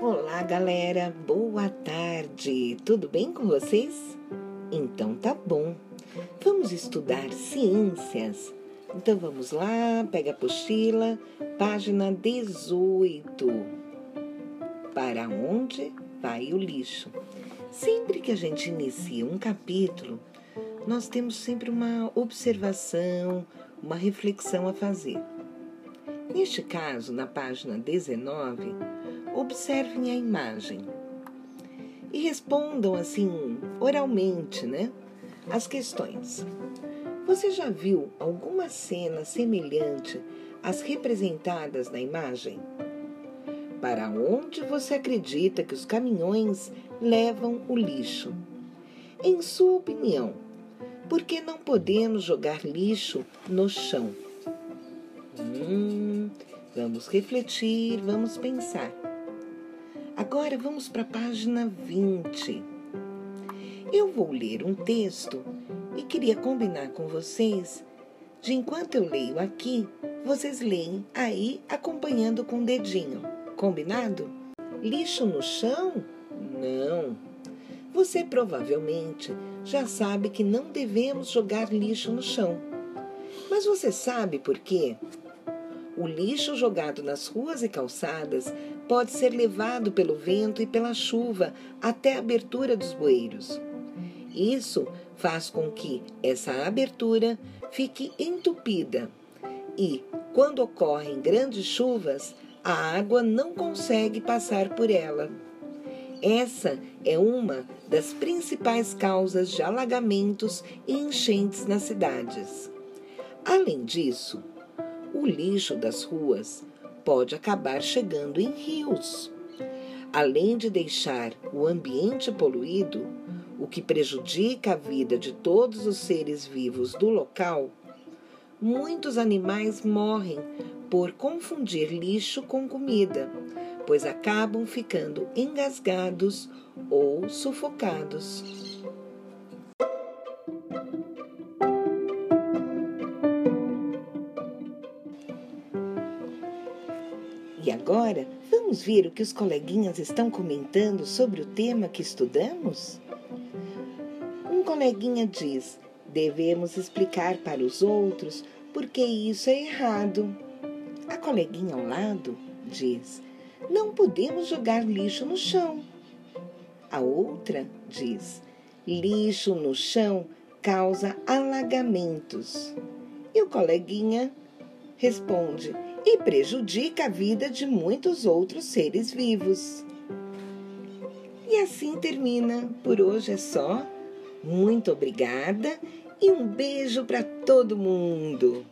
Olá, galera. Boa tarde. Tudo bem com vocês? Então tá bom. Vamos estudar ciências. Então vamos lá, pega a apostila, página 18. Para onde vai o lixo? Sempre que a gente inicia um capítulo, nós temos sempre uma observação, uma reflexão a fazer. Neste caso, na página 19, observem a imagem e respondam assim, oralmente, né? As questões. Você já viu alguma cena semelhante às representadas na imagem? Para onde você acredita que os caminhões levam o lixo? Em sua opinião, por que não podemos jogar lixo no chão? Hum, vamos refletir, vamos pensar. Agora vamos para a página 20. Eu vou ler um texto e queria combinar com vocês de enquanto eu leio aqui, vocês leem aí acompanhando com o dedinho. Combinado? Lixo no chão? Não. Você provavelmente já sabe que não devemos jogar lixo no chão. Mas você sabe por quê? O lixo jogado nas ruas e calçadas pode ser levado pelo vento e pela chuva até a abertura dos bueiros. Isso faz com que essa abertura fique entupida e, quando ocorrem grandes chuvas, a água não consegue passar por ela. Essa é uma das principais causas de alagamentos e enchentes nas cidades. Além disso, o lixo das ruas pode acabar chegando em rios. Além de deixar o ambiente poluído, o que prejudica a vida de todos os seres vivos do local, muitos animais morrem por confundir lixo com comida, pois acabam ficando engasgados ou sufocados. E agora, vamos ver o que os coleguinhas estão comentando sobre o tema que estudamos? Um coleguinha diz: devemos explicar para os outros porque isso é errado. A coleguinha ao lado diz: não podemos jogar lixo no chão. A outra diz: lixo no chão causa alagamentos. E o coleguinha responde: e prejudica a vida de muitos outros seres vivos. E assim termina. Por hoje é só. Muito obrigada e um beijo para todo mundo.